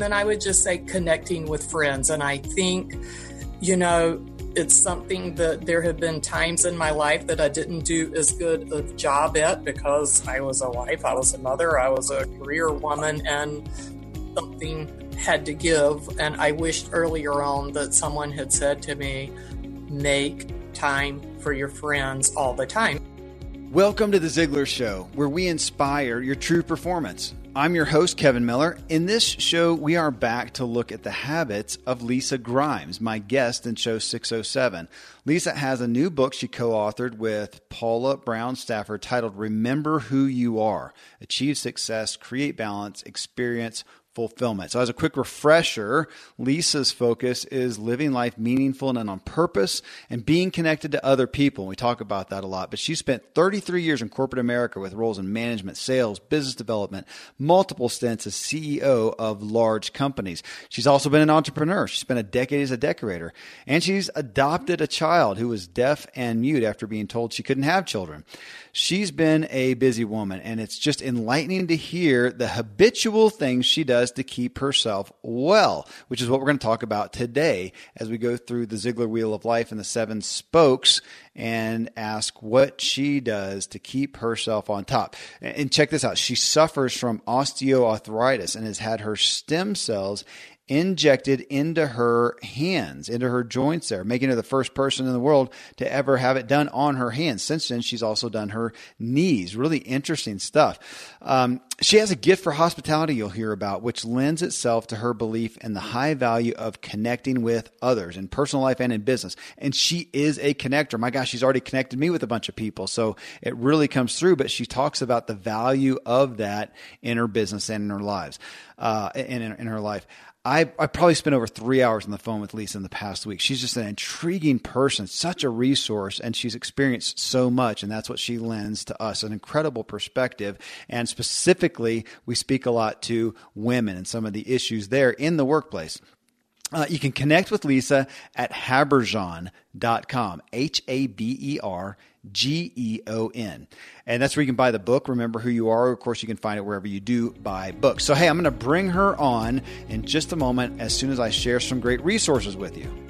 And then I would just say connecting with friends. And I think, you know, it's something that there have been times in my life that I didn't do as good a job at because I was a wife, I was a mother, I was a career woman, and something had to give. And I wished earlier on that someone had said to me, make time for your friends all the time. Welcome to the Ziglar Show, where we inspire your true performance. I'm your host, Kevin Miller. In this show, we are back to look at the habits of Lisa Grimes, my guest in show 607. Lisa has a new book she co authored with Paula Brown Stafford titled Remember Who You Are Achieve Success, Create Balance, Experience fulfillment. So, as a quick refresher, Lisa's focus is living life meaningful and on purpose and being connected to other people. We talk about that a lot. But she spent 33 years in corporate America with roles in management, sales, business development, multiple stints as CEO of large companies. She's also been an entrepreneur. She spent a decade as a decorator. And she's adopted a child who was deaf and mute after being told she couldn't have children. She's been a busy woman, and it's just enlightening to hear the habitual things she does to keep herself well, which is what we're going to talk about today as we go through the Ziglar Wheel of Life and the seven spokes and ask what she does to keep herself on top. And check this out she suffers from osteoarthritis and has had her stem cells injected into her hands, into her joints there, making her the first person in the world to ever have it done on her hands. Since then, she's also done her knees. Really interesting stuff. Um, she has a gift for hospitality you'll hear about, which lends itself to her belief in the high value of connecting with others in personal life and in business. And she is a connector. My gosh, she's already connected me with a bunch of people. So it really comes through, but she talks about the value of that in her business and in her lives, uh, in, in her life. I, I probably spent over three hours on the phone with Lisa in the past week. She's just an intriguing person, such a resource, and she's experienced so much, and that's what she lends to us an incredible perspective. And specifically, we speak a lot to women and some of the issues there in the workplace. Uh, you can connect with Lisa at habergeon.com, H A B E R G E O N. And that's where you can buy the book, Remember Who You Are. Of course, you can find it wherever you do buy books. So, hey, I'm going to bring her on in just a moment as soon as I share some great resources with you.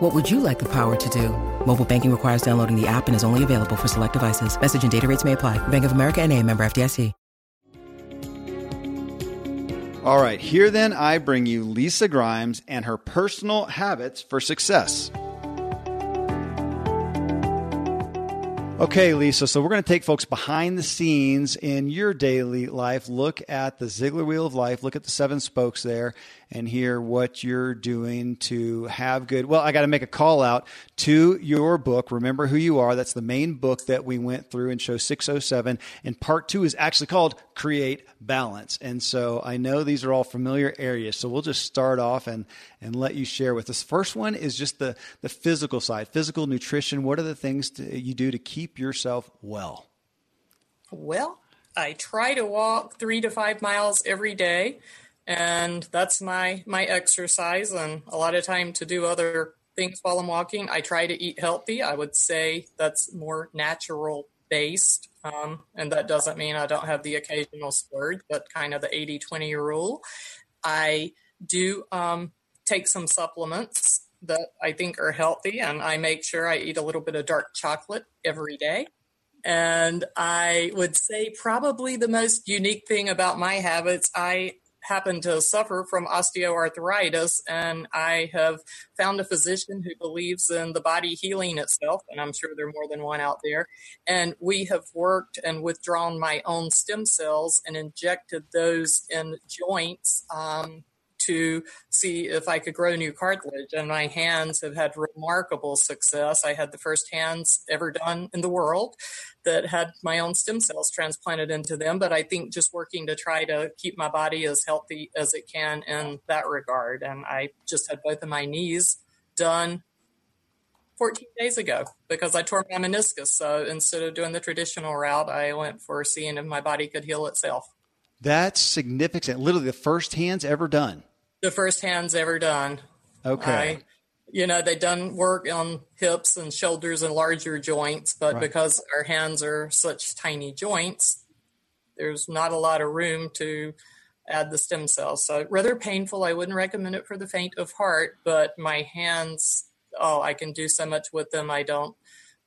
What would you like the power to do? Mobile banking requires downloading the app and is only available for select devices. Message and data rates may apply. Bank of America and a member FDIC. All right, here then I bring you Lisa Grimes and her personal habits for success. Okay, Lisa. So we're going to take folks behind the scenes in your daily life, look at the Ziglar Wheel of Life, look at the seven spokes there, and hear what you're doing to have good. Well, I got to make a call out to your book, Remember Who You Are. That's the main book that we went through in show 607. And part two is actually called Create Balance. And so I know these are all familiar areas. So we'll just start off and, and let you share with us. First one is just the, the physical side, physical nutrition. What are the things to, you do to keep yourself well? Well, I try to walk three to five miles every day. And that's my my exercise. And a lot of time to do other things while i'm walking i try to eat healthy. I would say that's more natural based. Um, and that doesn't mean i don't have the occasional splurge but kind of the 80 20 rule. I do um, take some supplements that i think are healthy and i make sure i eat a little bit of dark chocolate every day. And I would say probably the most unique thing about my habits, I happen to suffer from osteoarthritis, and I have found a physician who believes in the body healing itself, and I'm sure there are more than one out there. And we have worked and withdrawn my own stem cells and injected those in joints. Um, to see if I could grow new cartilage. And my hands have had remarkable success. I had the first hands ever done in the world that had my own stem cells transplanted into them. But I think just working to try to keep my body as healthy as it can in that regard. And I just had both of my knees done 14 days ago because I tore my meniscus. So instead of doing the traditional route, I went for seeing if my body could heal itself. That's significant. Literally the first hands ever done. The first hands ever done. Okay. I, you know, they done work on hips and shoulders and larger joints, but right. because our hands are such tiny joints, there's not a lot of room to add the stem cells. So rather painful. I wouldn't recommend it for the faint of heart, but my hands, oh, I can do so much with them. I don't,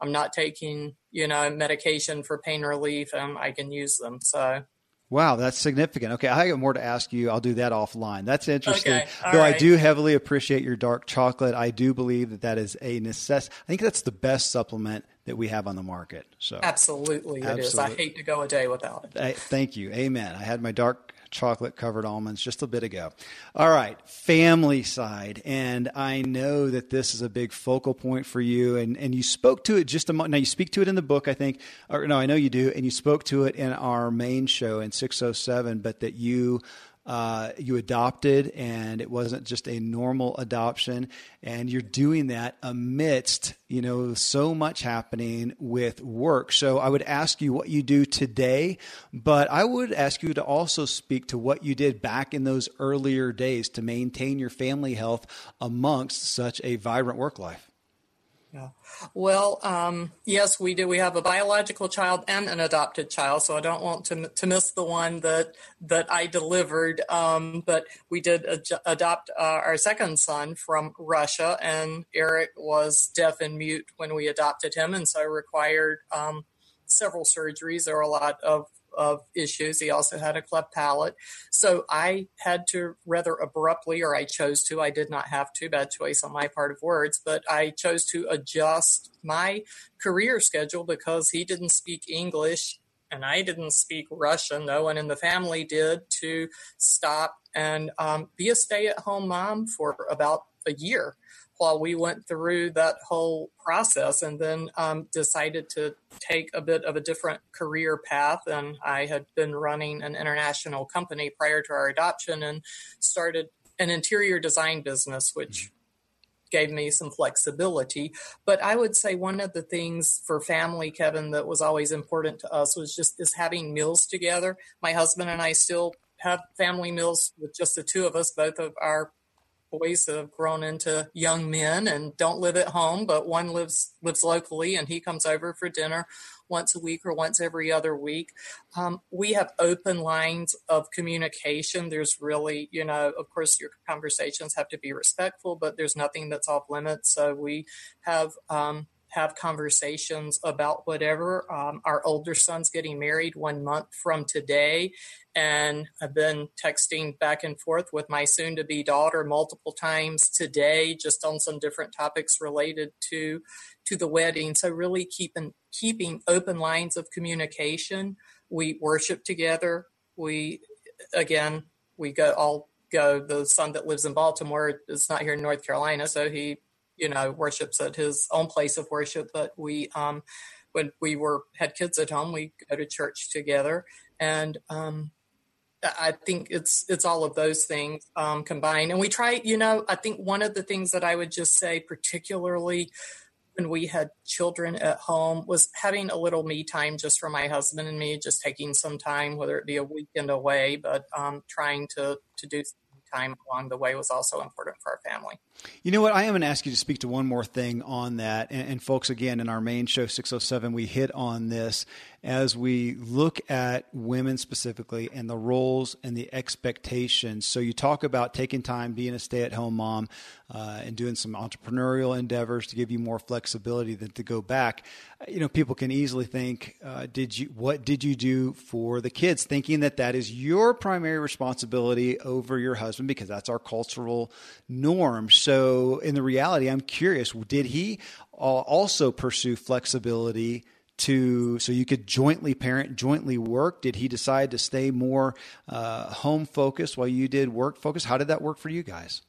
I'm not taking, you know, medication for pain relief. and I can use them. So Wow, that's significant. Okay, I have more to ask you. I'll do that offline. That's interesting. Okay. Though right. I do heavily appreciate your dark chocolate. I do believe that that is a necessity. I think that's the best supplement that we have on the market. So absolutely, absolutely. it is. I hate to go a day without it. I, thank you. Amen. I had my dark chocolate covered almonds just a bit ago. All right, family side. And I know that this is a big focal point for you. And, and you spoke to it just a moment. Now, you speak to it in the book, I think. Or no, I know you do. And you spoke to it in our main show in 607, but that you uh, you adopted and it wasn't just a normal adoption and you're doing that amidst you know so much happening with work. So i would ask you what you do today but i would ask you to also speak to what you did back in those earlier days to maintain your family health amongst such a vibrant work life yeah. Well, um, yes, we do. We have a biological child and an adopted child, so I don't want to to miss the one that that I delivered. Um, but we did ad- adopt uh, our second son from Russia, and Eric was deaf and mute when we adopted him, and so required um, several surgeries. There were a lot of of issues. He also had a cleft palate. So I had to rather abruptly, or I chose to, I did not have to, bad choice on my part of words, but I chose to adjust my career schedule because he didn't speak English and I didn't speak Russian. No one in the family did to stop and um, be a stay at home mom for about a year while we went through that whole process and then um, decided to take a bit of a different career path. And I had been running an international company prior to our adoption and started an interior design business, which gave me some flexibility. But I would say one of the things for family, Kevin, that was always important to us was just this having meals together. My husband and I still have family meals with just the two of us. Both of our boys have grown into young men and don't live at home, but one lives lives locally and he comes over for dinner once a week or once every other week. Um, we have open lines of communication. There's really, you know, of course, your conversations have to be respectful, but there's nothing that's off limits. So we have um, have conversations about whatever. Um, our older son's getting married one month from today, and I've been texting back and forth with my soon to be daughter multiple times today, just on some different topics related to to the wedding. So really keeping keeping open lines of communication. We worship together. We again we go all go. The son that lives in Baltimore is not here in North Carolina, so he you know worships at his own place of worship but we um when we were had kids at home we go to church together and um I think it's it's all of those things um, combined, and we try. You know, I think one of the things that I would just say, particularly when we had children at home was having a little me time just for my husband and me, just taking some time, whether it be a weekend away, but um, trying to to do time along the way was also important for our family. You know what? I am going to ask you to speak to one more thing on that. And, and, folks, again, in our main show 607, we hit on this as we look at women specifically and the roles and the expectations. So you talk about taking time, being a stay at home mom, uh, and doing some entrepreneurial endeavors to give you more flexibility than to go back. You know, people can easily think, uh, did you, what did you do for the kids? Thinking that that is your primary responsibility over your husband because that's our cultural norm. So in the reality, I'm curious, did he also pursue flexibility? To so you could jointly parent, jointly work? Did he decide to stay more uh, home focused while you did work focused? How did that work for you guys?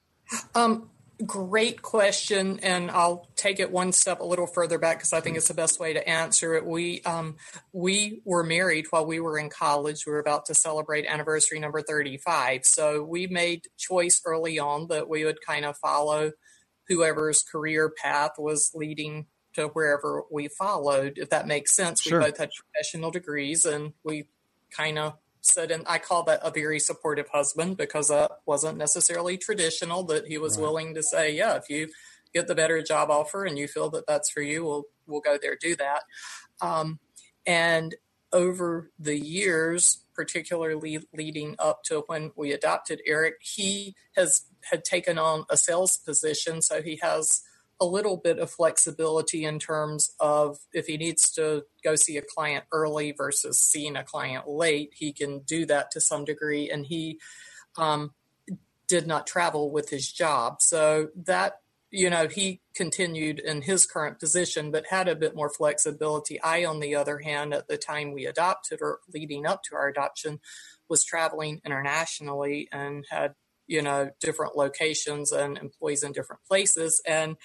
Um, great question, and I'll take it one step a little further back because I think it's the best way to answer it. We um, we were married while we were in college. We were about to celebrate anniversary number thirty five, so we made choice early on that we would kind of follow whoever's career path was leading to wherever we followed, if that makes sense. Sure. We both had professional degrees and we kind of said, and I call that a very supportive husband because that wasn't necessarily traditional, that he was right. willing to say, yeah, if you get the better job offer and you feel that that's for you, we'll, we'll go there, do that. Um, and over the years, particularly leading up to when we adopted Eric, he has had taken on a sales position. So he has a little bit of flexibility in terms of if he needs to go see a client early versus seeing a client late, he can do that to some degree. And he um, did not travel with his job. So that, you know, he continued in his current position, but had a bit more flexibility. I, on the other hand, at the time we adopted or leading up to our adoption, was traveling internationally and had you know different locations and employees in different places and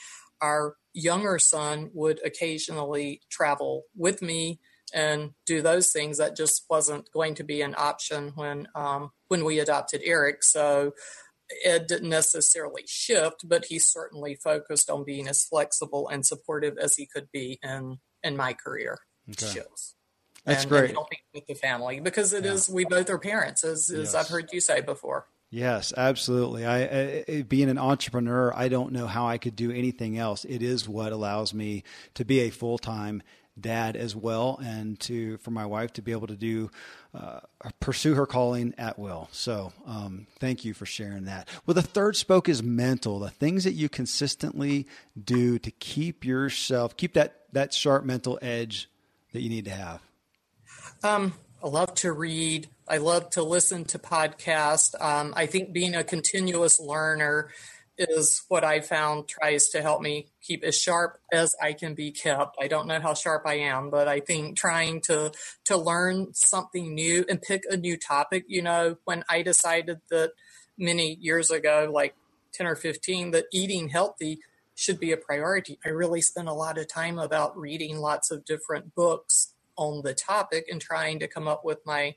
our younger son would occasionally travel with me and do those things. That just wasn't going to be an option when um, when we adopted Eric. So Ed didn't necessarily shift, but he certainly focused on being as flexible and supportive as he could be in in my career okay. shows. That's and, great. And helping with the family because it yeah. is we both are parents, as, as yes. I've heard you say before. Yes, absolutely. I, I, being an entrepreneur, I don't know how I could do anything else. It is what allows me to be a full time dad as well, and to for my wife to be able to do uh, pursue her calling at will. So, um, thank you for sharing that. Well, the third spoke is mental. The things that you consistently do to keep yourself keep that that sharp mental edge that you need to have. Um, I love to read. I love to listen to podcasts. Um, I think being a continuous learner is what I found tries to help me keep as sharp as I can be kept. I don't know how sharp I am, but I think trying to to learn something new and pick a new topic. You know, when I decided that many years ago, like ten or fifteen, that eating healthy should be a priority. I really spent a lot of time about reading lots of different books on the topic and trying to come up with my,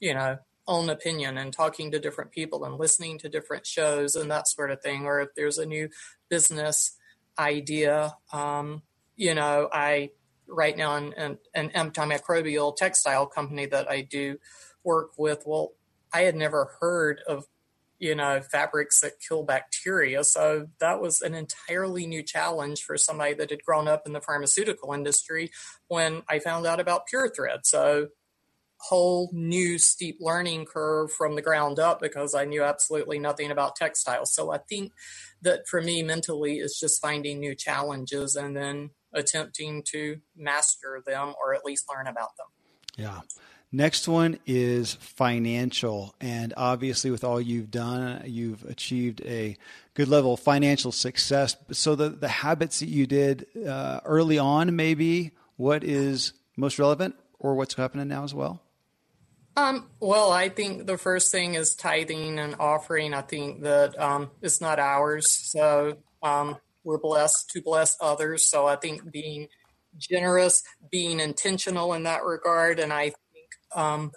you know, own opinion and talking to different people and listening to different shows and that sort of thing. Or if there's a new business idea, um, you know, I right now in, in an antimicrobial textile company that I do work with. Well, I had never heard of you know, fabrics that kill bacteria. So that was an entirely new challenge for somebody that had grown up in the pharmaceutical industry when I found out about PurThread. So whole new steep learning curve from the ground up because I knew absolutely nothing about textiles. So I think that for me mentally is just finding new challenges and then attempting to master them or at least learn about them. Yeah. Next one is financial. And obviously, with all you've done, you've achieved a good level of financial success. So, the, the habits that you did uh, early on, maybe what is most relevant or what's happening now as well? Um, well, I think the first thing is tithing and offering. I think that um, it's not ours. So, um, we're blessed to bless others. So, I think being generous, being intentional in that regard, and I um,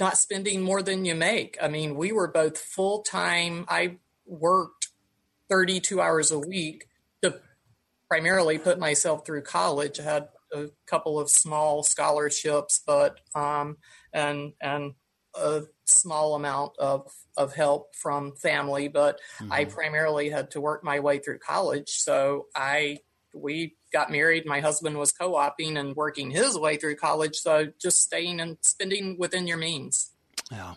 not spending more than you make. I mean, we were both full time. I worked 32 hours a week to primarily put myself through college. I had a couple of small scholarships, but um, and and a small amount of of help from family, but mm-hmm. I primarily had to work my way through college. So I we got married. My husband was co-oping and working his way through college. So just staying and spending within your means. Yeah,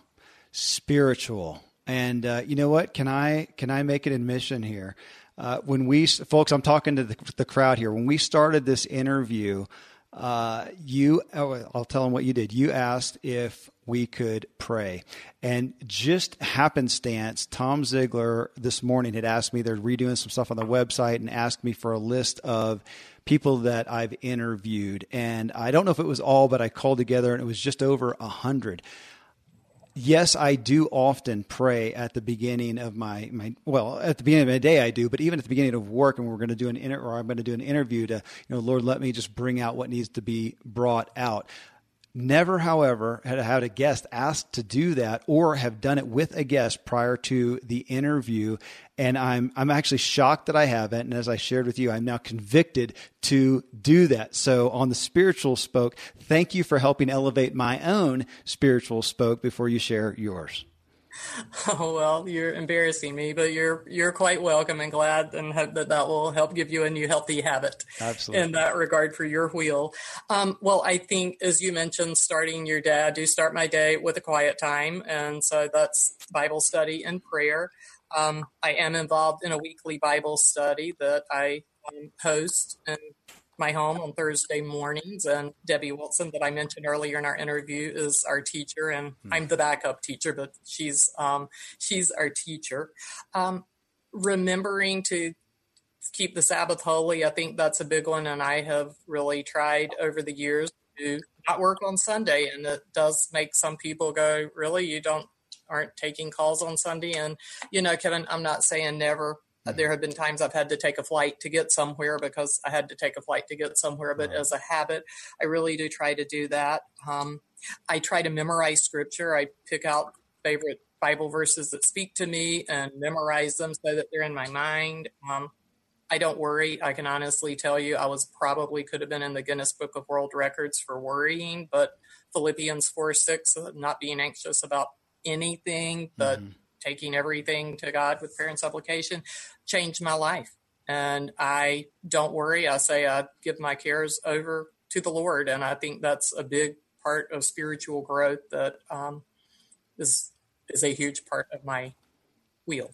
spiritual. And uh, you know what? Can I can I make an admission here? Uh, when we folks, I'm talking to the, the crowd here. When we started this interview, uh, you oh, I'll tell them what you did. You asked if we could pray, and just happenstance, Tom Ziglar this morning had asked me. They're redoing some stuff on the website and asked me for a list of people that I've interviewed, and I don't know if it was all, but I called together, and it was just over a hundred yes, I do often pray at the beginning of my, my well, at the beginning of my day I do, but even at the beginning of work, and we're going to do an inter, or I'm going to do an interview to, you know, Lord, let me just bring out what needs to be brought out. Never, however, had had a guest asked to do that or have done it with a guest prior to the interview. And I'm, I'm actually shocked that I haven't. And as I shared with you, I'm now convicted to do that. So on the spiritual spoke, thank you for helping elevate my own spiritual spoke before you share yours. Oh well, you're embarrassing me, but you're you're quite welcome and glad, and hope that that will help give you a new healthy habit. Absolutely. In that regard, for your wheel. Um, well, I think as you mentioned, starting your day, I do start my day with a quiet time, and so that's Bible study and prayer. Um, I am involved in a weekly Bible study that I um, host, and my home on Thursday mornings. And Debbie Wilson, that I mentioned earlier in our interview, is our teacher, and mm-hmm. I'm the backup teacher, but she's um, she's our teacher. Um, remembering to keep the Sabbath holy, I think that's a big one, and I have really tried over the years to not work on Sunday, and it does make some people go, "Really, you don't." aren't taking calls on Sunday and you know Kevin I'm not saying never. There have been times I've had to take a flight to get somewhere because I had to take a flight to get somewhere. But as a habit, I really do try to do that. Um, I try to memorize scripture. I pick out favorite Bible verses that speak to me and memorize them so that they're in my mind. Um, I don't worry. I can honestly tell you, I was probably could have been in the Guinness Book of World Records for worrying, but Philippians 4 6, uh, not being anxious about anything, but mm-hmm taking everything to God with prayer and supplication changed my life. And I don't worry. I say I give my cares over to the Lord. And I think that's a big part of spiritual growth that um, is is a huge part of my wheel.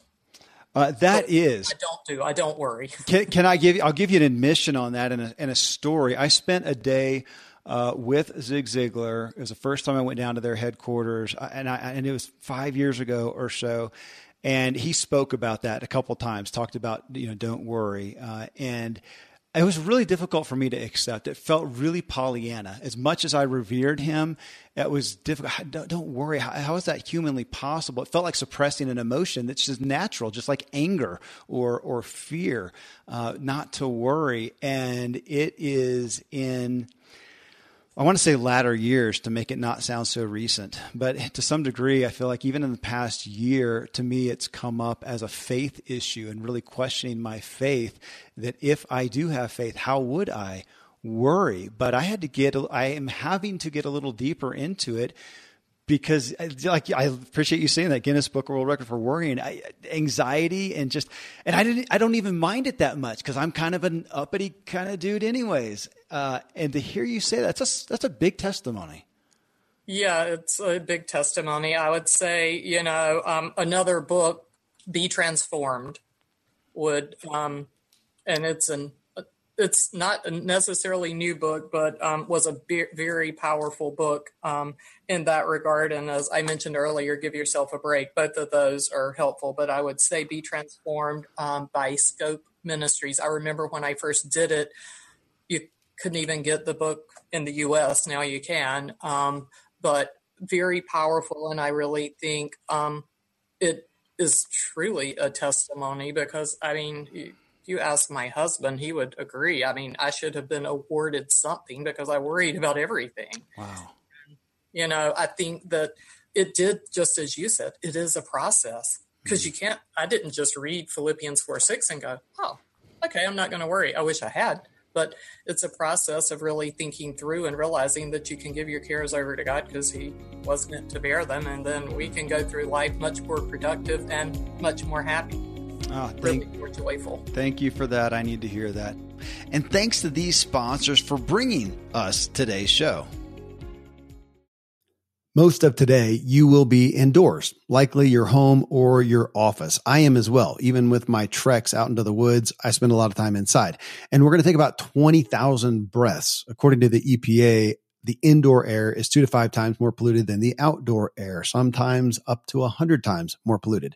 Uh, that but is. I don't do. I don't worry. Can, can I give you? I'll give you an admission on that and a, and a story. I spent a day uh, with Zig Ziglar. It was the first time I went down to their headquarters, uh, and I, and it was five years ago or so. And he spoke about that a couple times, talked about you know don't worry, uh, and it was really difficult for me to accept. It felt really Pollyanna. As much as I revered him, it was difficult. Don't, don't worry. How, how is that humanly possible? It felt like suppressing an emotion that's just natural, just like anger or or fear. Uh, not to worry, and it is in I want to say latter years to make it not sound so recent, but to some degree, I feel like even in the past year, to me, it's come up as a faith issue and really questioning my faith that if I do have faith, how would I worry? But I had to get, I am having to get a little deeper into it because like I appreciate you saying that Guinness Book of World Record for worrying, I, anxiety, and just and I didn't I don't even mind it that much because I'm kind of an uppity kind of dude, anyways. Uh, and to hear you say that, that's a that's a big testimony. Yeah, it's a big testimony. I would say, you know, um, another book, Be Transformed, would, um, and it's an it's not a necessarily new book, but um, was a be- very powerful book um, in that regard. And as I mentioned earlier, give yourself a break. Both of those are helpful, but I would say be transformed um, by Scope Ministries. I remember when I first did it, you couldn't even get the book in the U.S. Now you can, um, but very powerful, and I really think um, it is truly a testimony because I mean you ask my husband, he would agree. I mean, I should have been awarded something because I worried about everything. Wow. You know, I think that it did just as you said, it is a process because mm-hmm. you can't, I didn't just read Philippians 4 6 and go, oh, okay, I'm not going to worry. I wish I had. But it's a process of really thinking through and realizing that you can give your cares over to God because He was meant to bear them. And then we can go through life much more productive and much more happy. Oh, thank, really more joyful. Thank you for that. I need to hear that. And thanks to these sponsors for bringing us today's show. Most of today, you will be indoors, likely your home or your office. I am as well. Even with my treks out into the woods, I spend a lot of time inside. And we're going to take about 20,000 breaths. According to the EPA, the indoor air is two to five times more polluted than the outdoor air, sometimes up to a hundred times more polluted.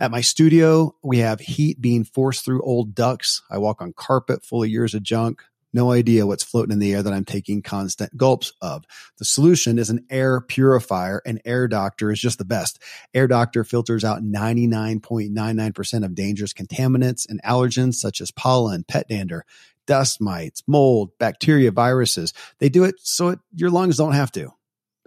At my studio, we have heat being forced through old ducts. I walk on carpet full of years of junk no idea what's floating in the air that I'm taking constant gulps of. The solution is an air purifier and Air Doctor is just the best. Air Doctor filters out 99.99% of dangerous contaminants and allergens such as pollen, pet dander, dust mites, mold, bacteria, viruses. They do it so it, your lungs don't have to.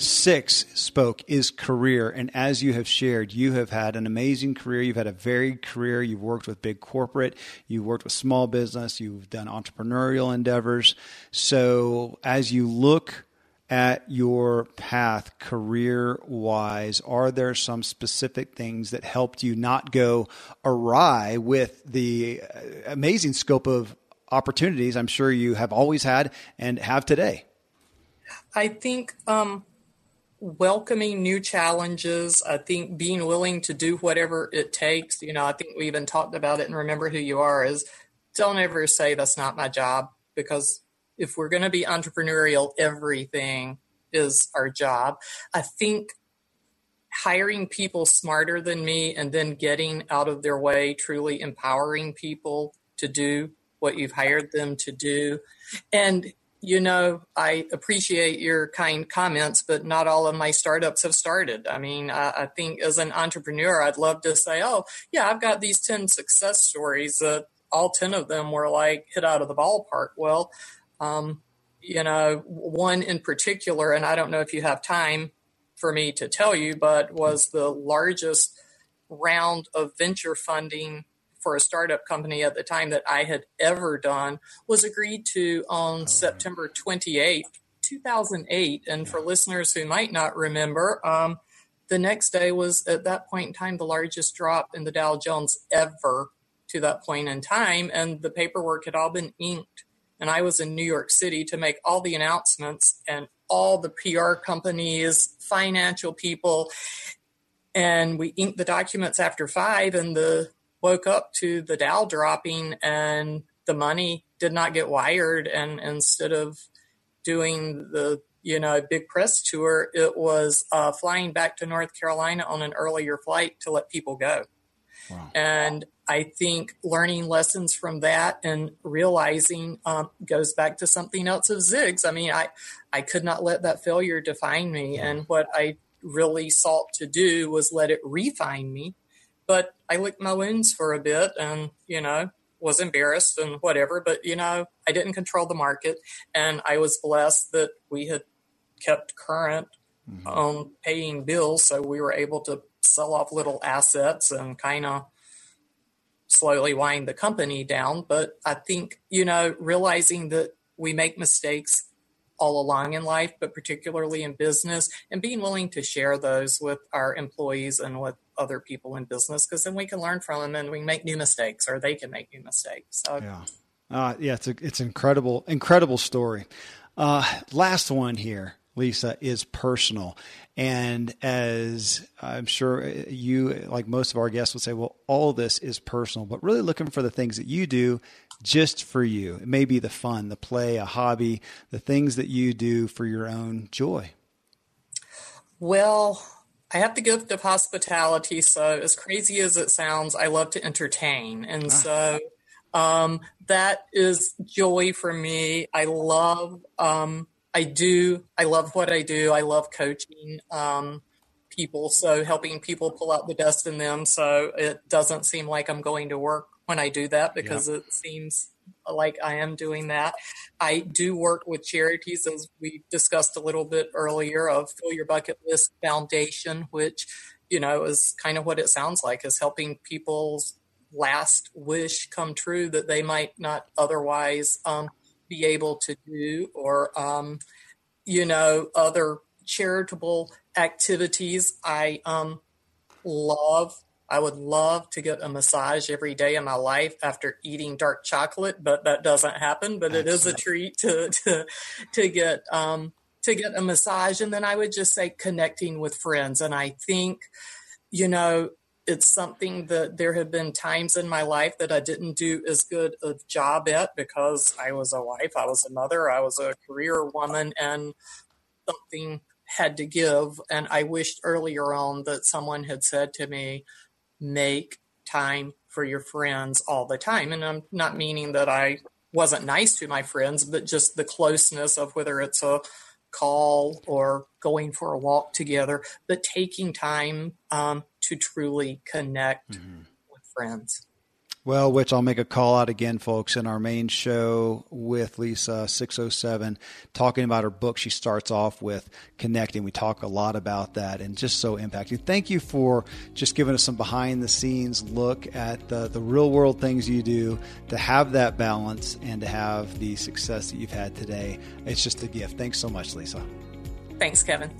Six spoke is career. And as you have shared, you have had an amazing career. You've had a varied career. You've worked with big corporate, you've worked with small business, you've done entrepreneurial endeavors. So as you look at your path career wise, are there some specific things that helped you not go awry with the uh, amazing scope of opportunities I'm sure you have always had and have today? I think um, welcoming new challenges. I think being willing to do whatever it takes. You know, I think we even talked about it and remember who you are is don't ever say that's not my job because if we're going to be entrepreneurial, everything is our job. I think hiring people smarter than me and then getting out of their way, truly empowering people to do what you've hired them to do. And you know, I appreciate your kind comments, but not all of my startups have started. I mean, I, I, think as an entrepreneur, I'd love to say, oh, yeah, I've got these 10 success stories that all 10 of them were like hit out of the ballpark. Well, um, you know, one in particular, and I don't know if you have time for me to tell you, but was the largest round of venture funding for a startup company at the time that I had ever done was agreed to on oh, September 28th, 2008. And for listeners who might not remember, um, the next day was at that point in time the largest drop in the Dow Jones ever to that point in time. And the paperwork had all been inked. And I was in New York City to make all the announcements and all the PR companies, financial people. And we inked the documents after five, and the woke up to the Dow dropping and the money did not get wired. And instead of doing the you know, big press tour, it was uh, flying back to North Carolina on an earlier flight to let people go. Wow. And I think learning lessons from that and realizing um, goes back to something else of Zig's. I mean, I, I could not let that failure define me. Yeah. And what I really sought to do was let it refine me. But I licked my wounds for a bit and, you know, was embarrassed and whatever. But, you know, I didn't control the market. And I was blessed that we had kept current mm-hmm. on paying bills. So we were able to sell off little assets and kind of slowly wind the company down. But I think, you know, realizing that we make mistakes all along in life, but particularly in business, and being willing to share those with our employees and with other people in business, because then we can learn from them and we make new mistakes or they can make new mistakes. So, yeah. Uh, yeah, it's a, it's incredible, incredible story. Uh, last one here. Lisa, is personal. And as I'm sure you, like most of our guests, would say, well, all this is personal, but really looking for the things that you do just for you. It may be the fun, the play, a hobby, the things that you do for your own joy. Well, I have the gift of hospitality. So, as crazy as it sounds, I love to entertain. And ah. so, um, that is joy for me. I love um, I do. I love what I do. I love coaching um, people, so helping people pull out the best in them. So it doesn't seem like I'm going to work when I do that because it seems like I am doing that. I do work with charities, as we discussed a little bit earlier, of Fill Your Bucket List Foundation, which you know is kind of what it sounds like, is helping people's last wish come true that they might not otherwise um, be able to do, or um, you know, other charitable activities. I um, love. I would love to get a massage every day in my life after eating dark chocolate, but that doesn't happen. But it is a treat to to to get um, to get a massage, and then I would just say connecting with friends. And I think, you know, it's something that there have been times in my life that I didn't do as good a job at because I was a wife, I was a mother, I was a career woman, and something had to give. And I wished earlier on that someone had said to me, make time for your friends all the time. And I'm not meaning that I wasn't nice to my friends, but just the closeness of whether it's a call or going for a walk together, but taking time um, to truly connect mm-hmm. with friends. Well, which I'll make a call out again, folks, in our main show with Lisa 607, talking about her book. She starts off with connecting. We talk a lot about that and just so impacting. Thank you for just giving us some behind the scenes look at the, the real world things you do to have that balance and to have the success that you've had today. It's just a gift. Thanks so much, Lisa. Thanks, Kevin.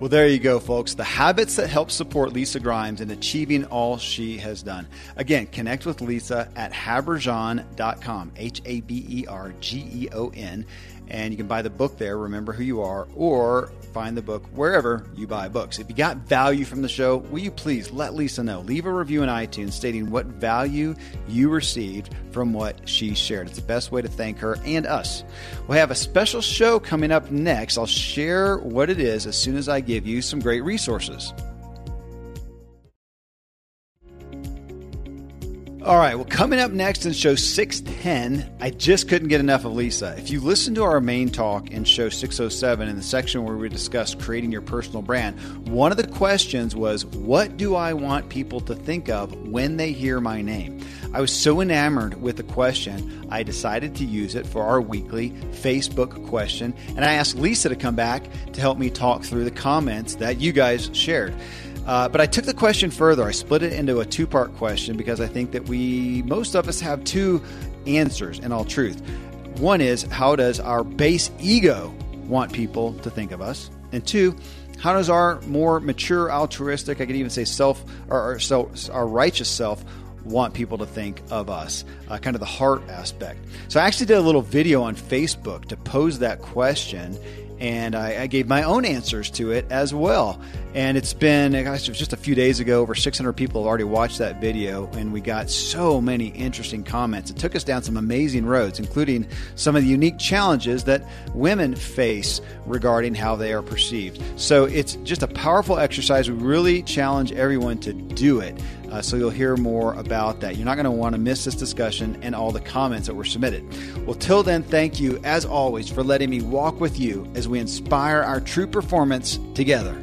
Well, there you go, folks. The habits that help support Lisa Grimes in achieving all she has done. Again, connect with Lisa at habergeon.com, H A B E R G E O N and you can buy the book there, Remember Who You Are, or find the book wherever you buy books. If you got value from the show, will you please let Lisa know? Leave a review in iTunes stating what value you received from what she shared. It's the best way to thank her and us. We'll have a special show coming up next. I'll share what it is as soon as I give you some great resources. All right, well, coming up next in show 610, I just couldn't get enough of Lisa. If you listen to our main talk in show 607 in the section where we discuss creating your personal brand, one of the questions was, What do I want people to think of when they hear my name? I was so enamored with the question, I decided to use it for our weekly Facebook question, and I asked Lisa to come back to help me talk through the comments that you guys shared. Uh, but I took the question further. I split it into a two part question because I think that we, most of us, have two answers in all truth. One is how does our base ego want people to think of us? And two, how does our more mature, altruistic, I could even say self, or our, self, our righteous self, want people to think of us, uh, kind of the heart aspect. So I actually did a little video on Facebook to pose that question and I, I, gave my own answers to it as well. And it's been, gosh, it just a few days ago, over 600 people have already watched that video, and we got so many interesting comments. It took us down some amazing roads, including some of the unique challenges that women face regarding how they are perceived. So it's just a powerful exercise. We really challenge everyone to do it. Uh, so you'll hear more about that. You're not going to want to miss this discussion and all the comments that were submitted. Well, till then, thank you as always for letting me walk with you as we inspire our true performance together.